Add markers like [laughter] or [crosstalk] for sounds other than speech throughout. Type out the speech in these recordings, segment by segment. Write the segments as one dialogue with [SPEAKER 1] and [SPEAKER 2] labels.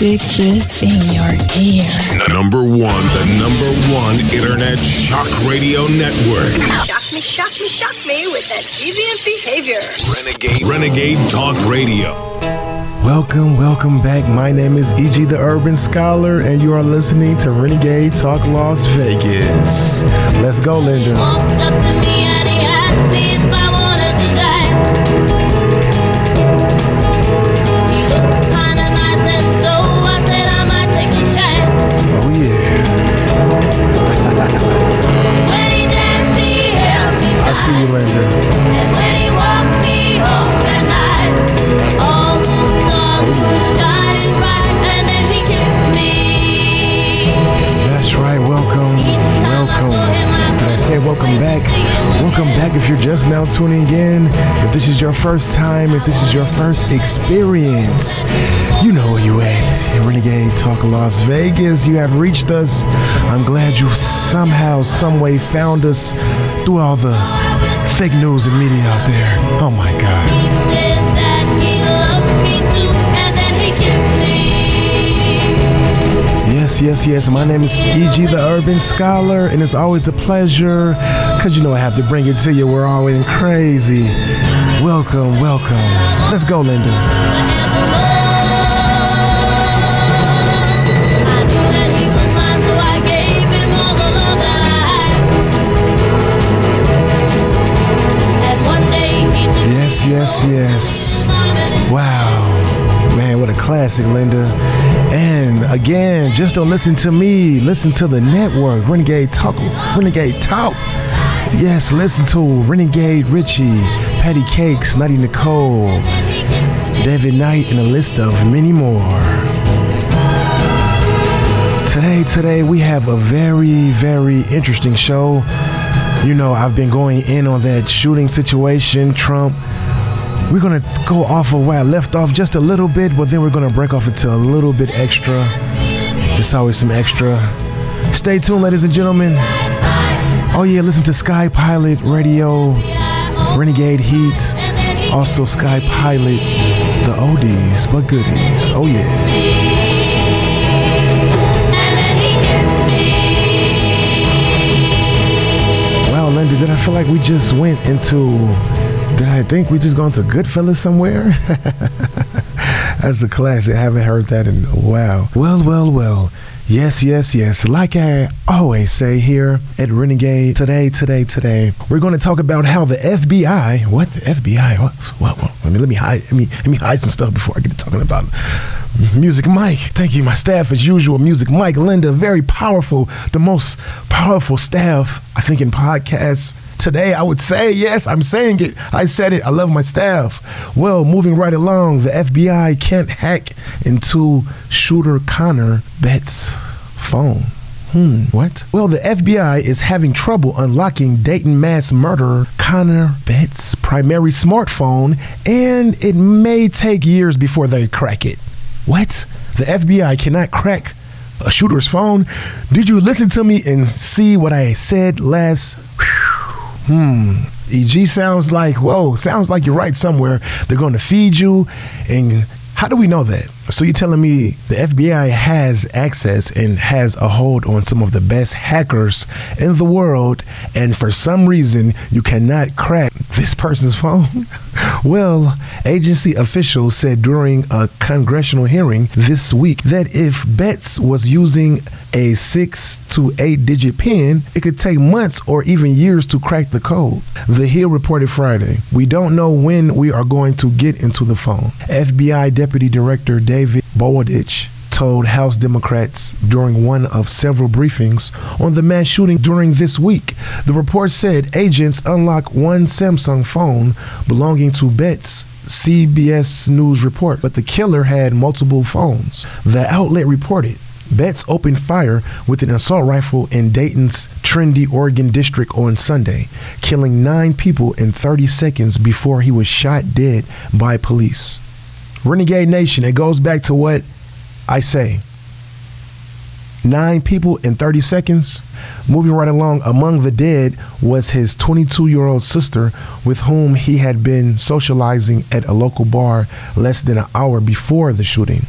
[SPEAKER 1] Stick this in your ear.
[SPEAKER 2] Number one, the number one internet shock radio network.
[SPEAKER 3] Shock me, shock me, shock me with that deviant behavior.
[SPEAKER 2] Renegade, Renegade Talk Radio.
[SPEAKER 4] Welcome, welcome back. My name is E.G. the Urban Scholar, and you are listening to Renegade Talk Las Vegas. Let's go, Linda. Tuning in. If this is your first time, if this is your first experience, you know where you at. Renegade Talk of Las Vegas. You have reached us. I'm glad you somehow, some way found us through all the fake news and media out there. Oh my God.
[SPEAKER 5] He said that he loved me too, and then he kissed me.
[SPEAKER 4] Yes, yes, yes. My name is E.G. the Urban Scholar, and it's always a pleasure because you know I have to bring it to you. We're always crazy. Welcome, welcome. Let's go, Linda. Yes, yes. Wow. Man, what a classic, Linda. And again, just don't listen to me. Listen to the network. Renegade Talk. Renegade Talk. Yes, listen to Renegade Richie, Patty Cakes, Nutty Nicole, David Knight, and a list of many more. Today, today, we have a very, very interesting show. You know, I've been going in on that shooting situation, Trump. We're gonna go off of where I left off just a little bit, but then we're gonna break off into a little bit extra. It's always some extra. Stay tuned, ladies and gentlemen. Oh yeah, listen to Sky Pilot Radio, Renegade Heat, also Sky Pilot, the oldies but goodies. Oh yeah. Linda, did I feel like we just went into? Did I think we just gone to Goodfellas somewhere? [laughs] That's a classic. I haven't heard that in a while. Well, well, well. Yes, yes, yes. Like I always say here at Renegade, today, today, today, we're going to talk about how the FBI. What the FBI? What? What? what let me let me hide. Let me let me hide some stuff before I get to talking about Music Mike. Thank you, my staff as usual. Music Mike, Linda, very powerful, the most powerful staff I think in podcasts today. I would say yes. I'm saying it. I said it. I love my staff. Well, moving right along, the FBI can't hack into shooter Connor Betts' phone. Hmm, what? Well, the FBI is having trouble unlocking Dayton mass murderer Connor Betts' primary smartphone, and it may take years before they crack it. What? The FBI cannot crack a shooter's phone? Did you listen to me and see what I said last? Hmm. EG sounds like, whoa, sounds like you're right somewhere. They're going to feed you. And how do we know that? So you're telling me the FBI has access and has a hold on some of the best hackers in the world, and for some reason you cannot crack this person's phone? [laughs] well, agency officials said during a congressional hearing this week that if Betts was using a six to eight digit PIN, it could take months or even years to crack the code. The Hill reported Friday. We don't know when we are going to get into the phone. FBI Deputy Director David Bowditch told House Democrats during one of several briefings on the mass shooting during this week. The report said agents unlocked one Samsung phone belonging to Betts. CBS News report, but the killer had multiple phones. The outlet reported Betts opened fire with an assault rifle in Dayton's trendy Oregon district on Sunday, killing nine people in 30 seconds before he was shot dead by police. Renegade Nation, it goes back to what I say. Nine people in 30 seconds. Moving right along, among the dead was his 22 year old sister, with whom he had been socializing at a local bar less than an hour before the shooting.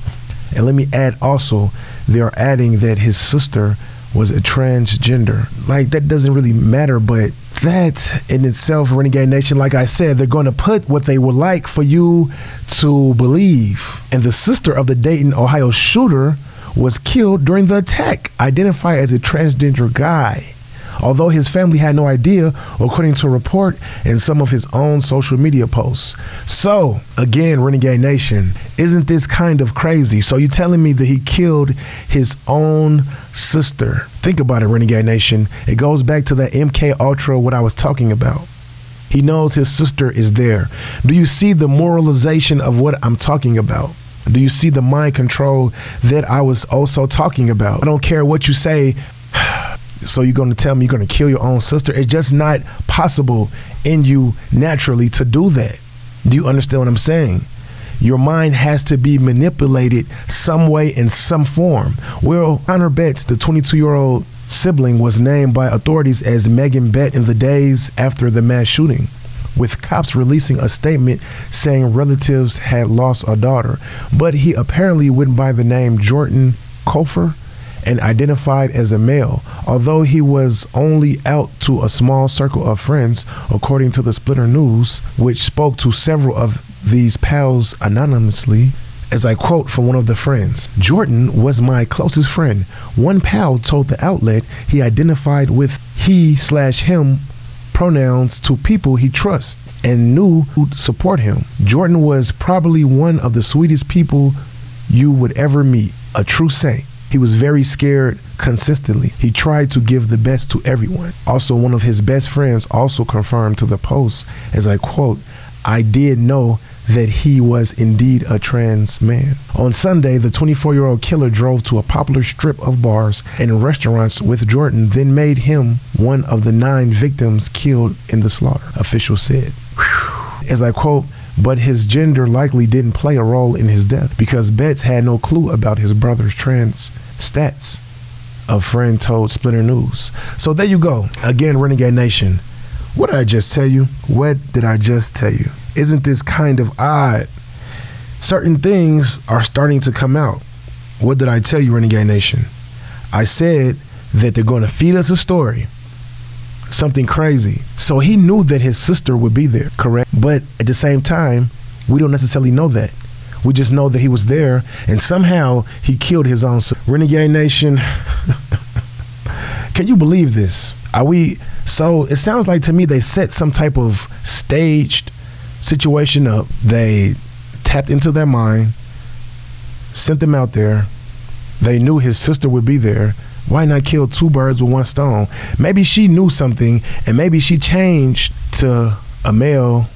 [SPEAKER 4] And let me add also, they're adding that his sister was a transgender. Like that doesn't really matter, but that in itself, Renegade Nation, like I said, they're going to put what they would like for you to believe. And the sister of the Dayton, Ohio shooter was killed during the attack, identified as a transgender guy. Although his family had no idea, according to a report in some of his own social media posts. So, again, Renegade Nation, isn't this kind of crazy? So, you're telling me that he killed his own sister? Think about it, Renegade Nation. It goes back to that MK Ultra, what I was talking about. He knows his sister is there. Do you see the moralization of what I'm talking about? Do you see the mind control that I was also talking about? I don't care what you say. [sighs] So you're going to tell me you're going to kill your own sister? It's just not possible in you naturally to do that. Do you understand what I'm saying? Your mind has to be manipulated some way in some form. Well, Honor Betts, the 22 year old sibling, was named by authorities as Megan Bett in the days after the mass shooting, with cops releasing a statement saying relatives had lost a daughter. But he apparently went by the name Jordan Cofer and identified as a male, although he was only out to a small circle of friends, according to the Splinter News, which spoke to several of these pals anonymously. As I quote from one of the friends, Jordan was my closest friend. One pal told the outlet he identified with he slash him pronouns to people he trusts and knew who'd support him. Jordan was probably one of the sweetest people you would ever meet, a true saint. He was very scared consistently. He tried to give the best to everyone. Also, one of his best friends also confirmed to the Post, as I quote, I did know that he was indeed a trans man. On Sunday, the 24 year old killer drove to a popular strip of bars and restaurants with Jordan, then made him one of the nine victims killed in the slaughter, officials said. Whew. As I quote, but his gender likely didn't play a role in his death because Betts had no clue about his brother's trans stats. A friend told Splinter News. So there you go. Again, Renegade Nation. What did I just tell you? What did I just tell you? Isn't this kind of odd? Certain things are starting to come out. What did I tell you, Renegade Nation? I said that they're going to feed us a story something crazy. So he knew that his sister would be there, correct? But at the same time, we don't necessarily know that. We just know that he was there and somehow he killed his own sister. Renegade Nation. [laughs] Can you believe this? Are we so it sounds like to me they set some type of staged situation up. They tapped into their mind, sent them out there. They knew his sister would be there. Why not kill two birds with one stone? Maybe she knew something and maybe she changed to a male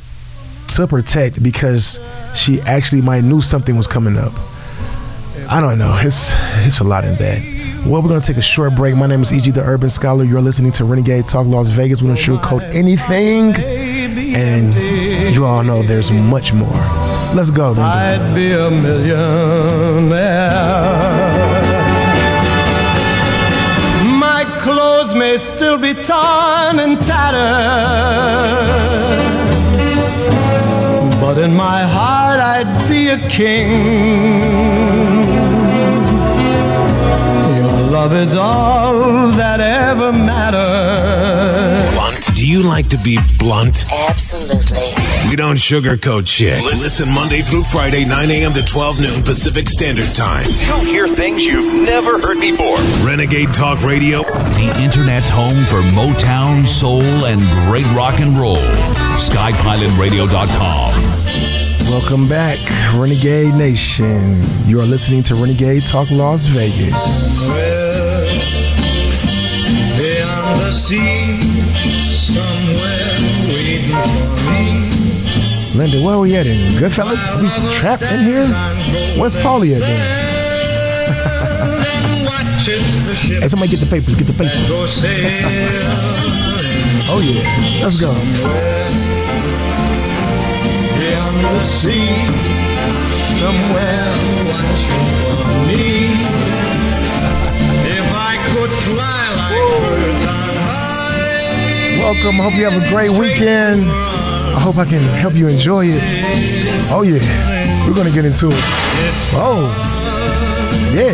[SPEAKER 4] to protect because she actually might knew something was coming up. I don't know. It's it's a lot in that. Well, we're gonna take a short break. My name is EG the Urban Scholar. You're listening to Renegade Talk Las Vegas. We don't sugarcoat anything, and you all know there's much more. Let's go. Then.
[SPEAKER 6] I'd be a millionaire. May still be torn and tattered, but in my heart I'd be a king. Your love is all that ever matters.
[SPEAKER 2] Blunt. Do you like to be blunt?
[SPEAKER 1] Absolutely.
[SPEAKER 2] We don't sugarcoat shit. Listen Monday through Friday, 9 a.m. to 12 noon Pacific Standard Time.
[SPEAKER 7] You'll hear things you've never heard before.
[SPEAKER 2] Renegade Talk Radio.
[SPEAKER 8] The internet's home for Motown, soul, and great rock and roll. SkyPilotRadio.com.
[SPEAKER 4] Welcome back, Renegade Nation. You are listening to Renegade Talk Las Vegas.
[SPEAKER 6] Somewhere beyond the sea, somewhere waiting for me.
[SPEAKER 4] Linda, where are we at in Goodfellas? Are we trapped in here? Where's Paulie at then?
[SPEAKER 6] Watches [laughs] the ship
[SPEAKER 4] Hey, somebody get the papers, get the papers. [laughs] Oh yeah, let's go.
[SPEAKER 6] Beyond the sea, somewhere watching for me. If I could fly like birds on high.
[SPEAKER 4] Welcome. Hope you have a great weekend. I hope I can help you enjoy it. Oh yeah, we're gonna get into it. Oh, Yeah.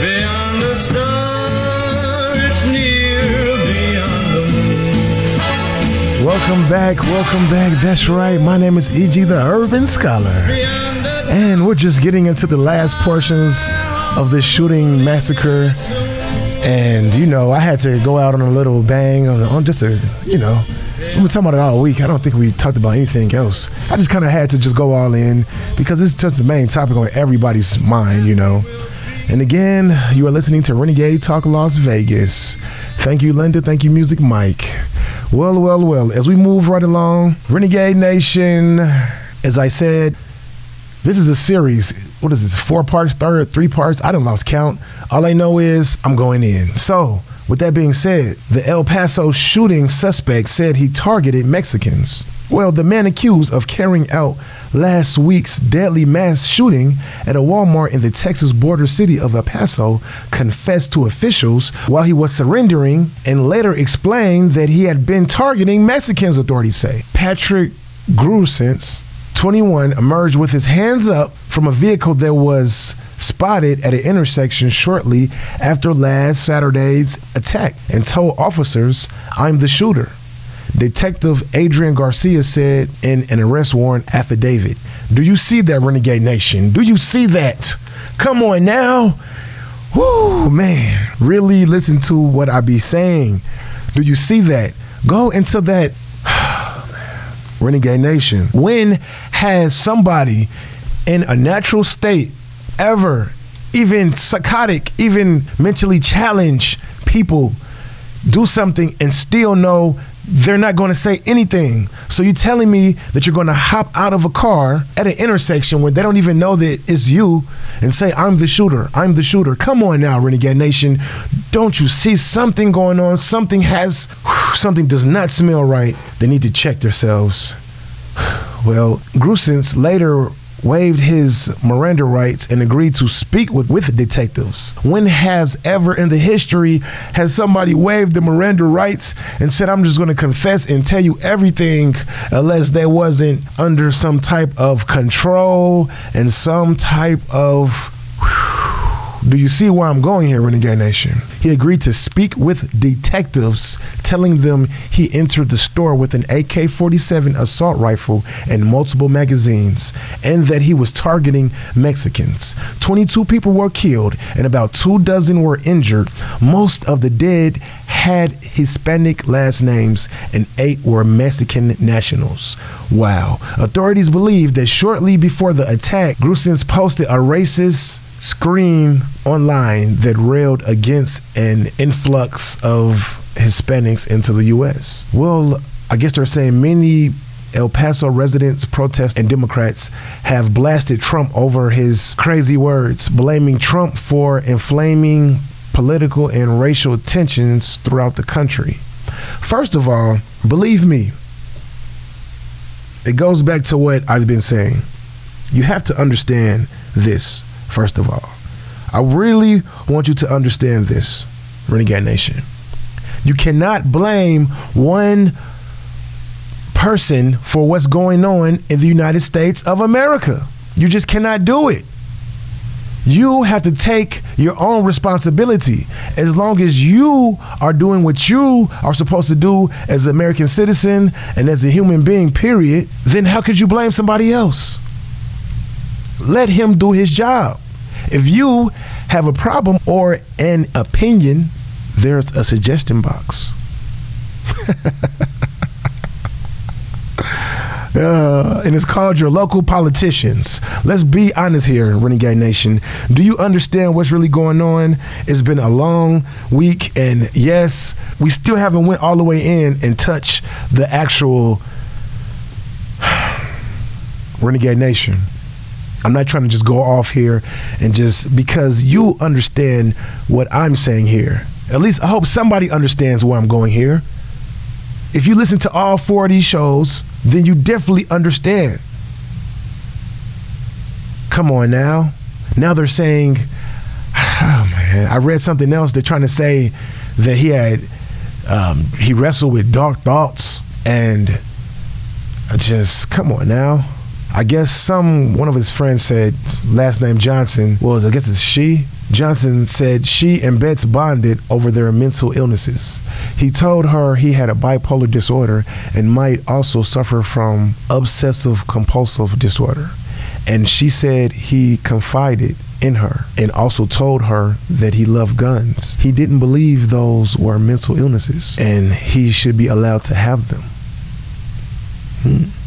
[SPEAKER 6] Beyond the star, it's near beyond.
[SPEAKER 4] Welcome back, welcome back. That's right. My name is E.G. the Urban Scholar. And we're just getting into the last portions of this shooting massacre. And, you know, I had to go out on a little bang on, on just a, you know, we've been talking about it all week. I don't think we talked about anything else. I just kind of had to just go all in because it's just the main topic on everybody's mind, you know. And again, you are listening to Renegade Talk Las Vegas. Thank you, Linda. Thank you, Music Mike. Well, well, well. As we move right along, Renegade Nation, as I said, this is a series. What is this? Four parts, third, three parts? I don't lost count. All I know is I'm going in. So, with that being said, the El Paso shooting suspect said he targeted Mexicans. Well, the man accused of carrying out last week's deadly mass shooting at a Walmart in the Texas border city of El Paso confessed to officials while he was surrendering and later explained that he had been targeting Mexicans, authorities say. Patrick Crusius, 21, emerged with his hands up from a vehicle that was spotted at an intersection shortly after last Saturday's attack and told officers, I'm the shooter. Detective Adrian Garcia said in an arrest warrant affidavit. Do you see that, Renegade Nation? Do you see that? Come on now. Whoo, man. Really listen to what I be saying. Do you see that? Go into that [sighs] Renegade Nation. When has somebody in a natural state ever, even psychotic, even mentally challenged people do something and still know they're not going to say anything. So you're telling me that you're going to hop out of a car at an intersection where they don't even know that it's you and say, I'm the shooter. I'm the shooter. Come on now, Renegade Nation. Don't you see something going on? Something has, something does not smell right. They need to check themselves. [sighs] Well, Crusius later waived his Miranda rights and agreed to speak with, with detectives. When has ever in the history has somebody waived the Miranda rights and said, I'm just going to confess and tell you everything unless there wasn't under some type of control and some type of do you see where I'm going here, Renegade Nation? He agreed to speak with detectives, telling them he entered the store with an AK 47 assault rifle and multiple magazines, and that he was targeting Mexicans. 22 people were killed, and about two dozen were injured. Most of the dead had Hispanic last names, and eight were Mexican nationals. Wow. Authorities believe that shortly before the attack, Crusius posted a racist screen online that railed against an influx of Hispanics into the U.S. Well, I guess they're saying many El Paso residents, protests, and Democrats have blasted Trump over his crazy words, blaming Trump for inflaming political and racial tensions throughout the country. First of all, believe me, it goes back to what I've been saying. You have to understand this, first of all. I really want you to understand this, Renegade Nation. You cannot blame one person for what's going on in the United States of America. You just cannot do it. You have to take your own responsibility. As long as you are doing what you are supposed to do as an American citizen and as a human being, period, then how could you blame somebody else? Let him do his job. If you have a problem or an opinion, there's a suggestion box. [laughs] Uh, and it's called your local politicians. Let's be honest here, Renegade Nation. Do you understand what's really going on? It's been a long week, and yes, we still haven't went all the way in and touch the actual [sighs] Renegade Nation. I'm not trying to just go off here and just because you understand what I'm saying here. At least I hope somebody understands where I'm going here. If you listen to all four of these shows, then you definitely understand. Come on now. Now they're saying, [sighs] oh man, I read something else. They're trying to say that he had, um, he wrestled with dark thoughts and I just, come on now. I guess some one of his friends said last name Johnson was I guess it's she. Johnson said she and Betts bonded over their mental illnesses. He told her he had a bipolar disorder and might also suffer from obsessive compulsive disorder. And she said he confided in her and also told her that he loved guns. He didn't believe those were mental illnesses and he should be allowed to have them. Hmm.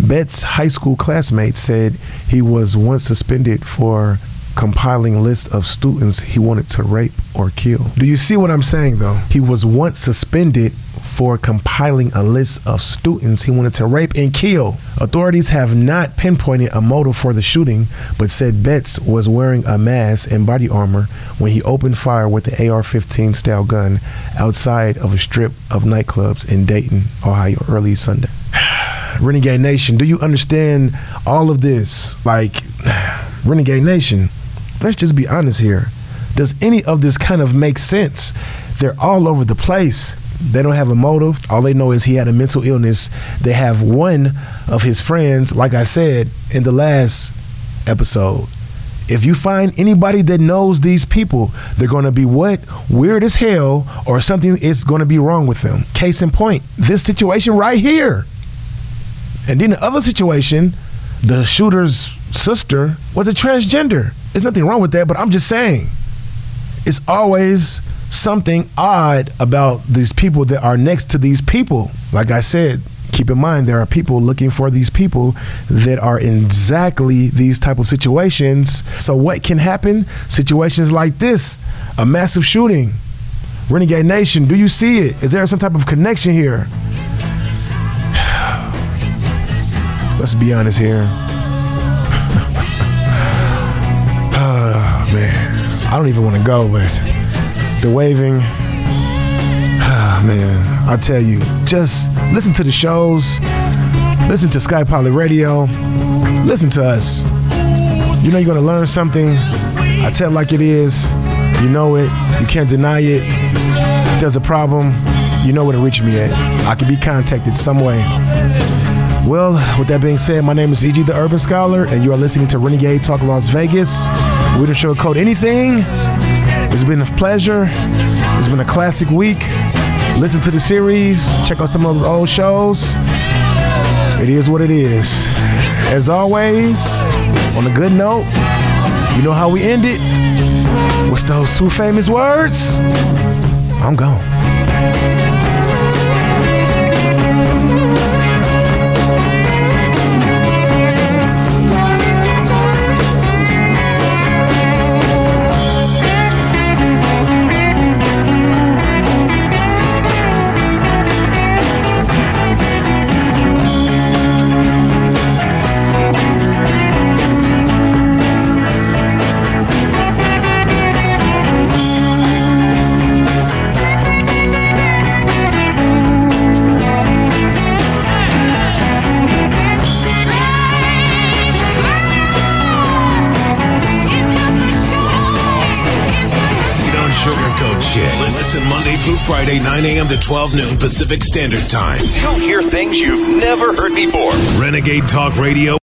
[SPEAKER 4] Betts' high school classmate said he was once suspended for compiling lists of students he wanted to rape or kill. Do you see what I'm saying though? He was once suspended for compiling a list of students he wanted to rape and kill. Authorities have not pinpointed a motive for the shooting, but said Betts was wearing a mask and body armor when he opened fire with the AR 15 style gun outside of a strip of nightclubs in Dayton, Ohio, early Sunday. [sighs] [sighs] [sighs] Renegade Nation, do you understand all of this? Like, [sighs] Renegade Nation, let's just be honest here. Does any of this kind of make sense? They're all over the place. They don't have a motive. All they know is he had a mental illness. They have one of his friends, like I said in the last episode. If you find anybody that knows these people, they're going to be what? Weird as hell, or something is going to be wrong with them. Case in point, this situation right here. And then the other situation, the shooter's sister was a transgender. There's nothing wrong with that, but I'm just saying, it's always something odd about these people that are next to these people. Like I said, keep in mind there are people looking for these people that are in exactly these type of situations. So what can happen? Situations like this, a massive shooting. Renegade Nation, do you see it? Is there some type of connection here? Let's be honest here. oh, [laughs] man. I don't even want to go, but the waving. [sighs] Ah, man, I tell you, just listen to the shows, listen to Sky Pilot Radio, listen to us. You know you're gonna learn something. I tell it like it is. You know it. You can't deny it. If there's a problem, you know where to reach me at. I can be contacted some way. Well, with that being said, my name is EG the Urban Scholar, and you are listening to Renegade Talk Las Vegas. We don't show code anything. It's been a pleasure. It's been a classic week. Listen to the series. Check out some of those old shows. It is what it is. As always, on a good note, you know how we end it? What's those two famous words? I'm gone.
[SPEAKER 2] Friday, 9 a.m. to 12 noon Pacific Standard Time.
[SPEAKER 7] You'll hear things you've never heard before.
[SPEAKER 2] Renegade Talk Radio.